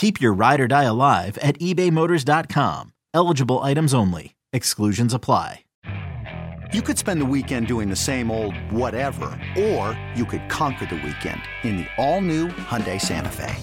Keep your ride or die alive at ebaymotors.com. Eligible items only. Exclusions apply. You could spend the weekend doing the same old whatever, or you could conquer the weekend in the all-new Hyundai Santa Fe.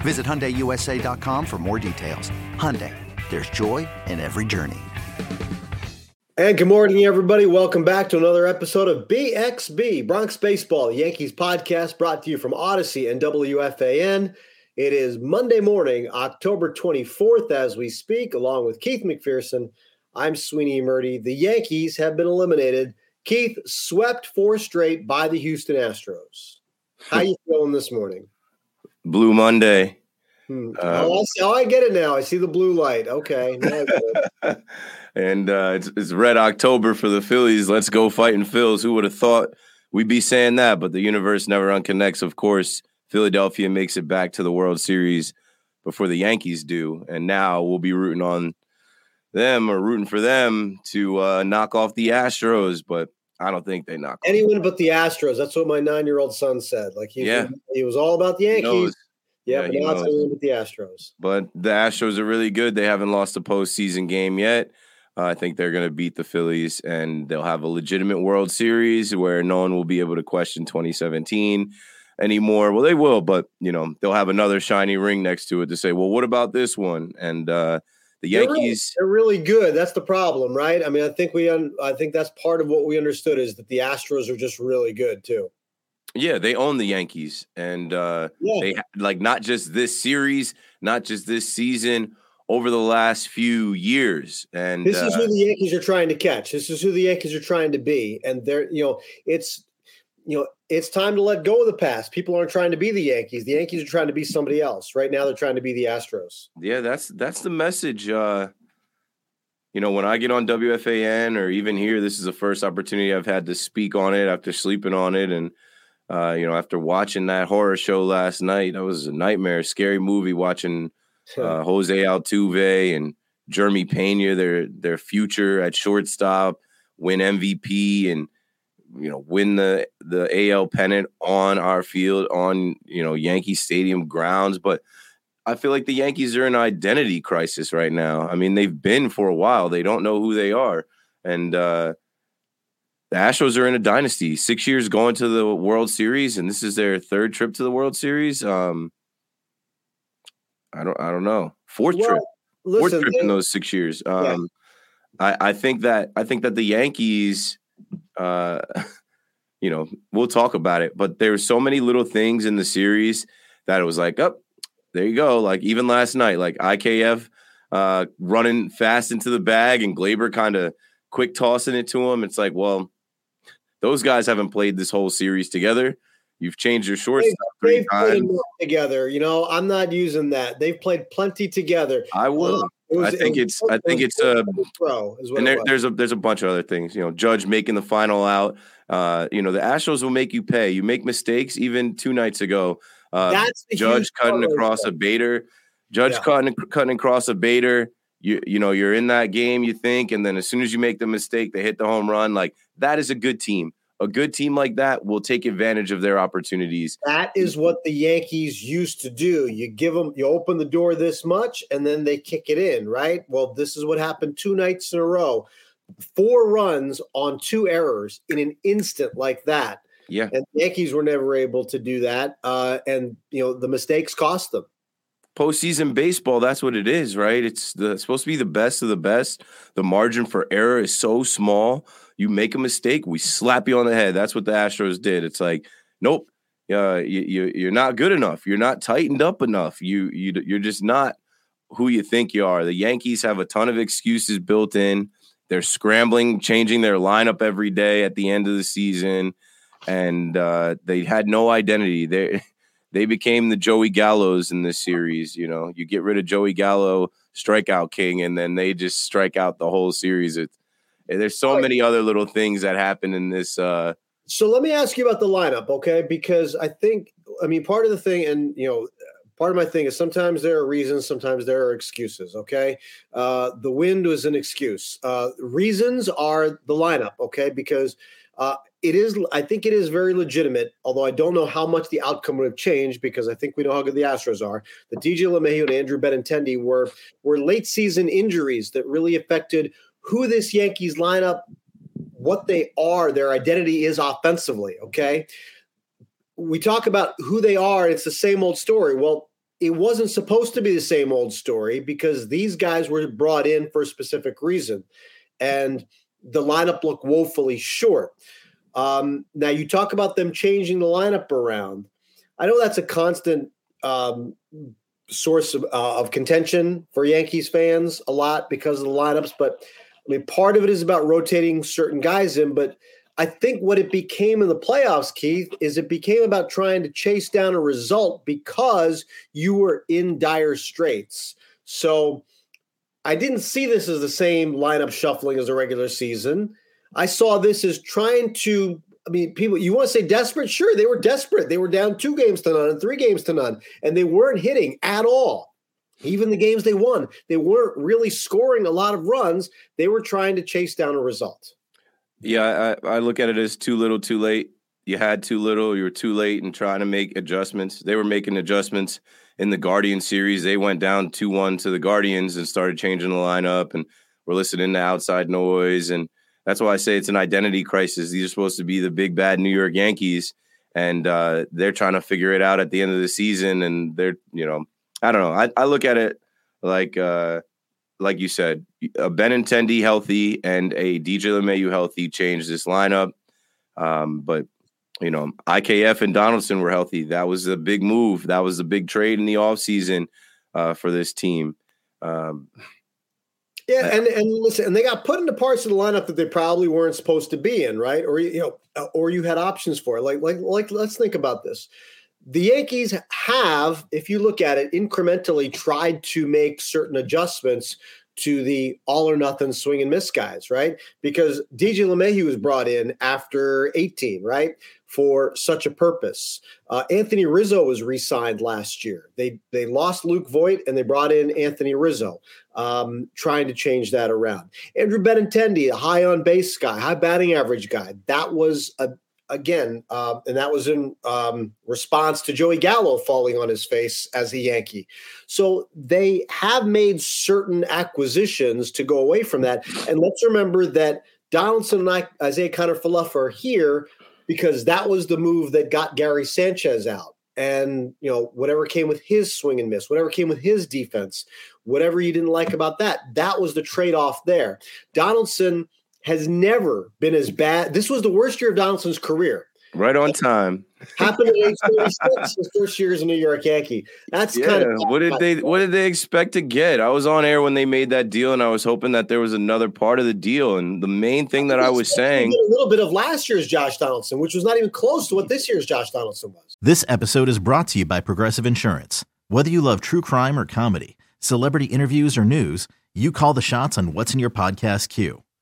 Visit HyundaiUSA.com for more details. Hyundai, there's joy in every journey. And good morning, everybody. Welcome back to another episode of BXB, Bronx Baseball, the Yankees podcast brought to you from Audacy and WFAN. It is Monday morning, October 24th, as we speak, along with Keith McPherson. I'm Sweeny Murti. The Yankees have been eliminated. Keith swept four straight by the Houston Astros. How you feeling this morning? Blue Monday. Hmm. Uh, oh, I see, oh, I get it now. I see the blue light. Okay. and uh, it's, it's Red October for the Phillies. Let's go fighting Phils. Who would have thought we'd be saying that? But the universe never unconnects, of course. Philadelphia makes it back to the World Series before the Yankees do, and now we'll be rooting on them or rooting for them to uh, knock off the Astros. But I don't think they knock anyone but the Astros. That's what my nine-year-old son said. Like he, yeah. he was all about the Yankees. Yeah, yeah, but now it's with the Astros. But the Astros are really good. They haven't lost a postseason game yet. Uh, I think they're going to beat the Phillies, and they'll have a legitimate World Series where no one will be able to question 2017 anymore. Well, they will, but you know they'll have another shiny ring next to it to say, well, what about this one? And uh, the Yankees, they're really, they're really, good. That's the problem, right? I mean, I think we, un- I think that's part of what we understood is that the Astros are just really good too. Yeah, they own the Yankees, and uh, yeah. they like not just this series, not just this season. Over the last few years, and this is uh, who the Yankees are trying to catch. This is who the Yankees are trying to be, and they're you know it's you know, it's time to let go of the past. People aren't trying to be the Yankees. The Yankees are trying to be somebody else. Right now, they're trying to be the Astros. Yeah, that's that's the message. Uh, you know, when I get on WFAN or even here, this is the first opportunity I've had to speak on it after sleeping on it, and uh, you know, after watching that horror show last night, that was a nightmare, scary movie. Watching uh, Jose Altuve and Jeremy Pena, their their future at shortstop, win MVP and you know win the the AL pennant on our field on you know Yankee Stadium grounds but I feel like the Yankees are in an identity crisis right now. I mean, they've been for a while. They don't know who they are. And uh the Astros are in a dynasty. 6 years going to the World Series and this is their third trip to the World Series. Um I don't I don't know. Fourth well, trip. Listen, Fourth trip they, in those 6 years. Um yeah. I I think that I think that the Yankees uh, you know, we'll talk about it. But there were so many little things in the series that it was like, oh, there you go. Like even last night, like IKF uh, running fast into the bag and Gleyber kind of quick tossing it to him. It's like, well, those guys haven't played this whole series together. You've changed your shortstop they, three times together. You know, I'm not using that. They've played plenty together. I will. Was, I think it's. I think it's a. Pro and there, there's a there's a bunch of other things. You know, Judge making the final out. Uh, you know, the Astros will make you pay. You make mistakes. Even two nights ago, uh, Judge cutting across a Bader. Judge yeah. cutting cutting across a Bader. You you know you're in that game. You think, and then as soon as you make the mistake, they hit the home run. Like that is a good team a good team like that will take advantage of their opportunities. That is what the Yankees used to do. You give them, you open the door this much, and then they kick it in, right? Well, this is what happened two nights in a row. Four runs on two errors in an instant like that. Yeah. And the Yankees were never able to do that. Uh, and, you know, the mistakes cost them postseason baseball, that's what it is, right? It's, the, it's supposed to be the best of the best. The margin for error is so small You make a mistake, we slap you on the head. That's what the Astros did. It's like, nope, uh, you, you you're not good enough. You're not tightened up enough. You you you're just not who you think you are. The Yankees have a ton of excuses built in. They're scrambling, changing their lineup every day at the end of the season, and uh, they had no identity. They they became the Joey Gallos in this series. You know, you get rid of Joey Gallo, strikeout king, and then they just strike out the whole series. It, there's so many other little things that happen in this. Uh, so let me ask you about the lineup, okay? Because I think, I mean, part of the thing, and you know, part of my thing is sometimes there are reasons, sometimes there are excuses. Okay, uh, the wind was an excuse. Uh, reasons are the lineup. Okay, because uh, it is, I think it is very legitimate. Although I don't know how much the outcome would have changed because I think we know how good the Astros are. The DJ LeMahieu and Andrew Benintendi were were late season injuries that really affected who this Yankees lineup, what they are, their identity is offensively. Okay. We talk about who they are, it's the same old story. Well, it wasn't supposed to be the same old story because these guys were brought in for a specific reason. And the lineup looked woefully short. Um, now, you talk about them changing the lineup around. I know that's a constant um, source of, uh, of contention for Yankees fans a lot because of the lineups, but I mean, part of it is about rotating certain guys in, but I think what it became in the playoffs, Keith, is it became about trying to chase down a result because you were in dire straits. So I didn't see this as the same lineup shuffling as a regular season. I saw this as trying to. I mean, people, you want to say desperate? Sure, they were desperate. They were down two games to none and three games to none, and they weren't hitting at all. Even the games they won, they weren't really scoring a lot of runs. They were trying to chase down a result. Yeah, I, I look at it as too little, too late. You had too little, you were too late in trying to make adjustments. They were making adjustments in the Guardian series. They went down 2 1 to the Guardians and started changing the lineup and we're listening to outside noise. And that's why I say it's an identity crisis. These are supposed to be the big, bad New York Yankees. And uh, they're trying to figure it out at the end of the season. And they're, you know, I don't know. I, I look at it like, uh, like you said, a Benintendi healthy and a DJ LeMahieu healthy changed this lineup. Um, but you know, IKF and Donaldson were healthy. That was a big move. That was a big trade in the offseason uh, for this team. Um, yeah, and and listen, and they got put into parts of the lineup that they probably weren't supposed to be in, right? Or you know, or you had options for. Like like like let's think about this. The Yankees have, if you look at it incrementally, tried to make certain adjustments to the all or nothing swing and miss guys, right? Because DJ LeMahieu was brought in after 18, right? For such a purpose. Uh, Anthony Rizzo was re-signed last year. They they lost Luke Voit and they brought in Anthony Rizzo, um, trying to change that around. Andrew Benintendi, a high on base guy, high batting average guy. That was a again, uh, and that was in um, response to Joey Gallo falling on his face as a Yankee. So they have made certain acquisitions to go away from that. And let's remember that Donaldson and I, Isiah Kiner-Falefa are here because that was the move that got Gary Sanchez out. And you know whatever came with his swing and miss, whatever came with his defense, whatever you didn't like about that, that was the trade off there. Donaldson has never been as bad. This was the worst year of Donaldson's career. Right on time. Happened at age 36, his first year as a New York Yankee. That's yeah. kind of what did they what did they expect to get? I was on air when they made that deal, and I was hoping that there was another part of the deal. And the main thing that I was saying a little bit of last year's Josh Donaldson, which was not even close to what this year's Josh Donaldson was. This episode is brought to you by Progressive Insurance. Whether you love true crime or comedy, celebrity interviews or news, you call the shots on what's in your podcast queue.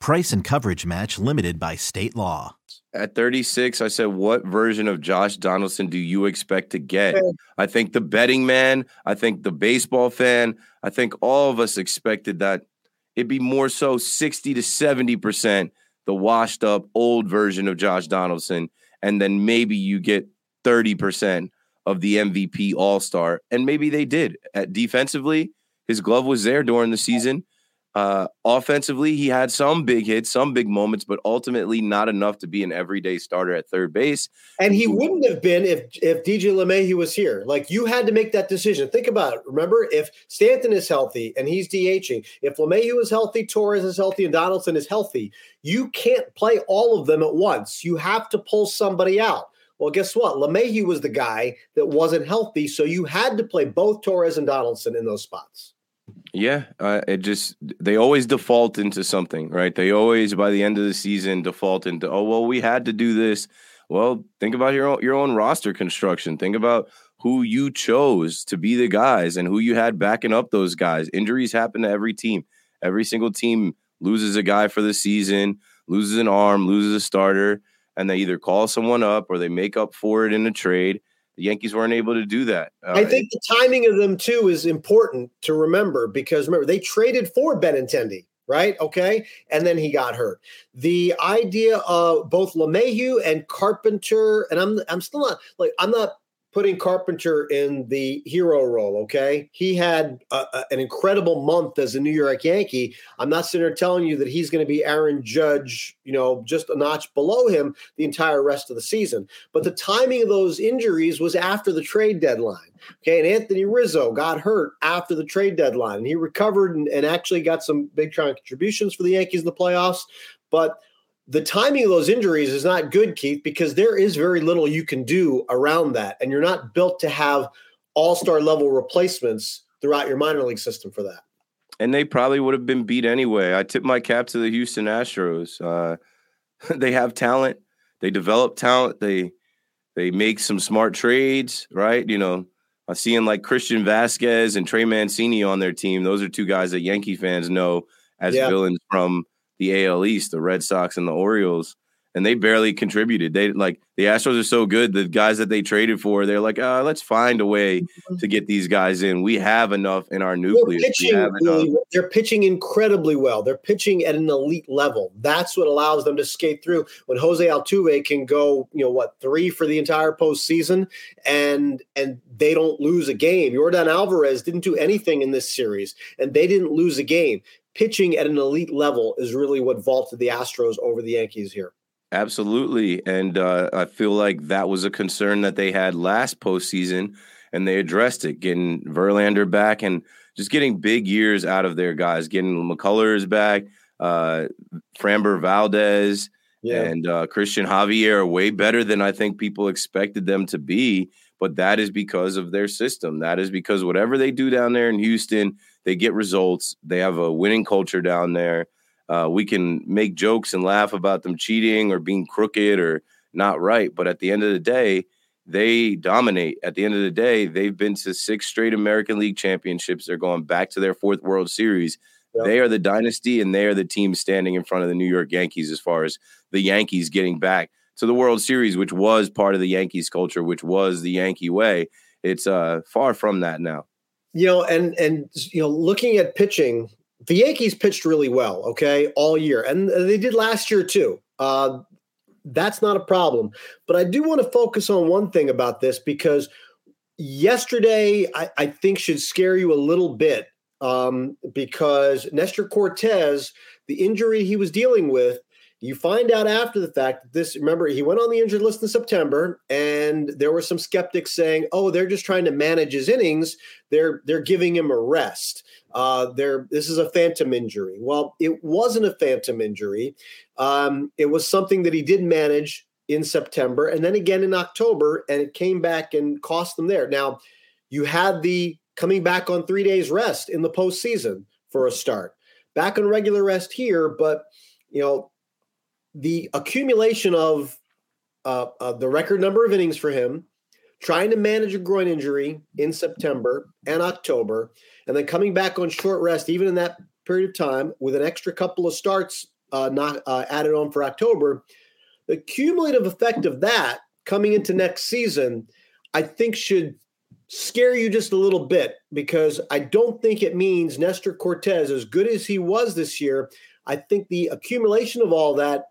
Price and coverage match limited by state law. At 36, I said, What version of Josh Donaldson do you expect to get? I think the betting man, I think the baseball fan, I think all of us expected that it'd be more so 60 to 70% the washed up old version of Josh Donaldson. And then maybe you get 30% of the MVP All Star, and maybe they did. At defensively, his glove was there during the season. Uh, offensively, he had some big hits, some big moments, but ultimately not enough to be an everyday starter at third base. And he wouldn't have been if if DJ LeMahieu was here. Like you had to make that decision. Think about it. Remember, if Stanton is healthy and he's DHing, if LeMahieu is healthy, Torres is healthy, and Donaldson is healthy, you can't play all of them at once. You have to pull somebody out. Well, guess what? LeMahieu was the guy that wasn't healthy, so you had to play both Torres and Donaldson in those spots. Yeah, uh, it just they always default into something, right? They always by the end of the season default into oh well we had to do this. Well, think about your own, your own roster construction. Think about who you chose to be the guys and who you had backing up those guys. Injuries happen to every team. Every single team loses a guy for the season, loses an arm, loses a starter, and they either call someone up or they make up for it in a trade. The Yankees weren't able to do that. Uh, I think the timing of them too is important to remember because remember they traded for Benintendi, right? Okay, and then he got hurt. The idea of both LeMahieu and Carpenter, and I'm I'm still not like I'm not putting Carpenter in the hero role. Okay, he had a, a, an incredible month as a New York Yankee. I'm not sitting here telling you that he's going to be Aaron Judge, you know, just a notch below him the entire rest of the season. But the timing of those injuries was after the trade deadline. Okay, and Anthony Rizzo got hurt after the trade deadline, and he recovered and, and actually got some big time contributions for the Yankees in the playoffs. But the timing of those injuries is not good, Keith, because there is very little you can do around that. And you're not built to have all star level replacements throughout your minor league system for that. And they probably would have been beat anyway. I tip my cap to the Houston Astros. Uh, they have talent, they develop talent, they they make some smart trades, right? You know, I'm seeing like Christian Vázquez and Trey Mancini on their team. Those are two guys that Yankee fans know as yeah. villains from the AL East, the Red Sox and the Orioles, and they barely contributed. They like the Astros are so good. The guys that they traded for, they're like, uh, let's find a way mm-hmm. to get these guys in. We have enough in our nucleus. They're pitching, they're pitching incredibly well. They're pitching at an elite level. That's what allows them to skate through. When Jose Altuve can go, you know, what three for the entire postseason, and and they don't lose a game. Yordan Alvarez didn't do anything in this series, and they didn't lose a game pitching at an elite level is really what vaulted the Astros over the Yankees here. Absolutely. And uh, I feel like that was a concern that they had last postseason, and they addressed it, getting Verlander back and just getting big years out of their guys, getting McCullers back, uh, Framber Valdez, yeah. and uh, Cristian Javier are way better than I think people expected them to be. But that is because of their system. That is because whatever they do down there in Houston – they get results. They have a winning culture down there. Uh, we can make jokes and laugh about them cheating or being crooked or not right, but at the end of the day, they dominate. At the end of the day, they've been to six straight American League championships. They're going back to their fourth World Series. Yep. They are the dynasty, and they are the team standing in front of the New York Yankees as far as the Yankees getting back to the World Series, which was part of the Yankees culture, which was the Yankee way. It's uh, far from that now you know, and and you know, looking at pitching, the Yankees pitched really well, okay, all year, and they did last year too. Uh, that's not a problem, but I do want to focus on one thing about this because yesterday I, I think should scare you a little bit um, because Nestor Cortes, the injury he was dealing with, you find out after the fact that this, remember, he went on the injured list in September, and there were some skeptics saying, "Oh, they're just trying to manage his innings. They're they're giving him a rest. Uh, they're this is a phantom injury." Well, it wasn't a phantom injury. Um, it was something that he did manage in September, and then again in October, and it came back and cost them there. Now, you had the coming back on three days rest in the postseason for a start, back on regular rest here, but you know the accumulation of uh, uh, the record number of innings for him, trying to manage a groin injury in September and October, and then coming back on short rest, even in that period of time, with an extra couple of starts uh, not uh, added on for October, the cumulative effect of that coming into next season, I think should scare you just a little bit because I don't think it means Nestor Cortes, as good as he was this year, I think the accumulation of all that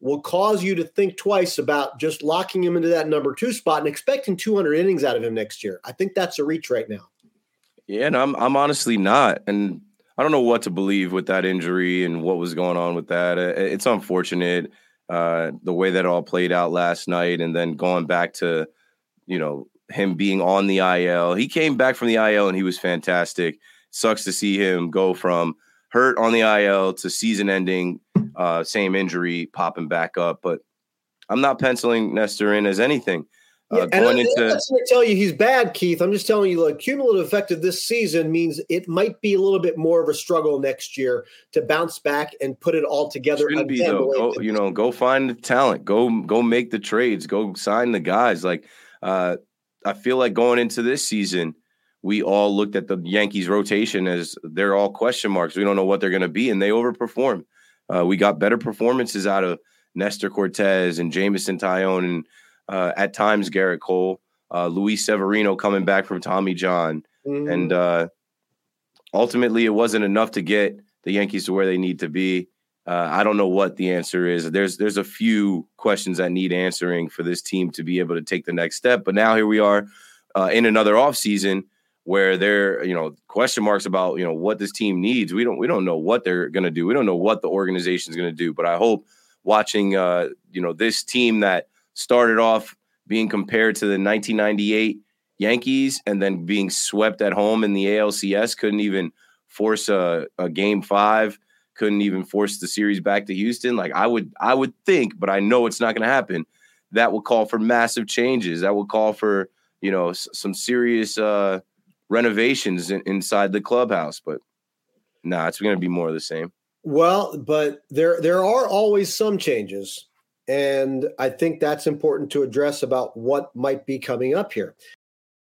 will cause you to think twice about just locking him into that number two spot and expecting 200 innings out of him next year. I think that's a reach right now. Yeah, and I'm I'm honestly not, and I don't know what to believe with that injury and what was going on with that. It's unfortunate uh, the way that all played out last night, and then going back to you know him being on the IL. He came back from the IL and he was fantastic. Sucks to see him go from hurt on the IL to season ending, uh, same injury popping back up. But I'm not penciling Nestor in as anything. Uh, yeah, going into I'm not going to tell you he's bad, Keith. I'm just telling you, like cumulative effect of this season means it might be a little bit more of a struggle next year to bounce back and put it all together. Shouldn't be though. Go, you know, go find the talent. Go go make the trades. Go sign the guys. Like uh, I feel like going into this season, we all looked at the Yankees rotation as they're all question marks. We don't know what they're going to be, and they overperform. Uh, we got better performances out of Nestor Cortes and Jameson Taillon, and uh, at times Gerrit Cole, uh, Luis Severino coming back from Tommy John, mm-hmm. and uh, ultimately it wasn't enough to get the Yankees to where they need to be. Uh, I don't know what the answer is. There's there's a few questions that need answering for this team to be able to take the next step. But now here we are uh, in another offseason where there you know question marks about you know what this team needs. We don't we don't know what they're going to do. We don't know what the organization is going to do. But I hope watching uh, you know this team that started off being compared to the 1998 Yankees and then being swept at home in the ALCS couldn't even force a, a game five couldn't even force the series back to Houston. Like I would, I would think, but I know it's not going to happen. That will call for massive changes. That will call for you know some serious uh, renovations in, inside the clubhouse. But nah, it's going to be more of the same. Well, but there there are always some changes, and I think that's important to address about what might be coming up here.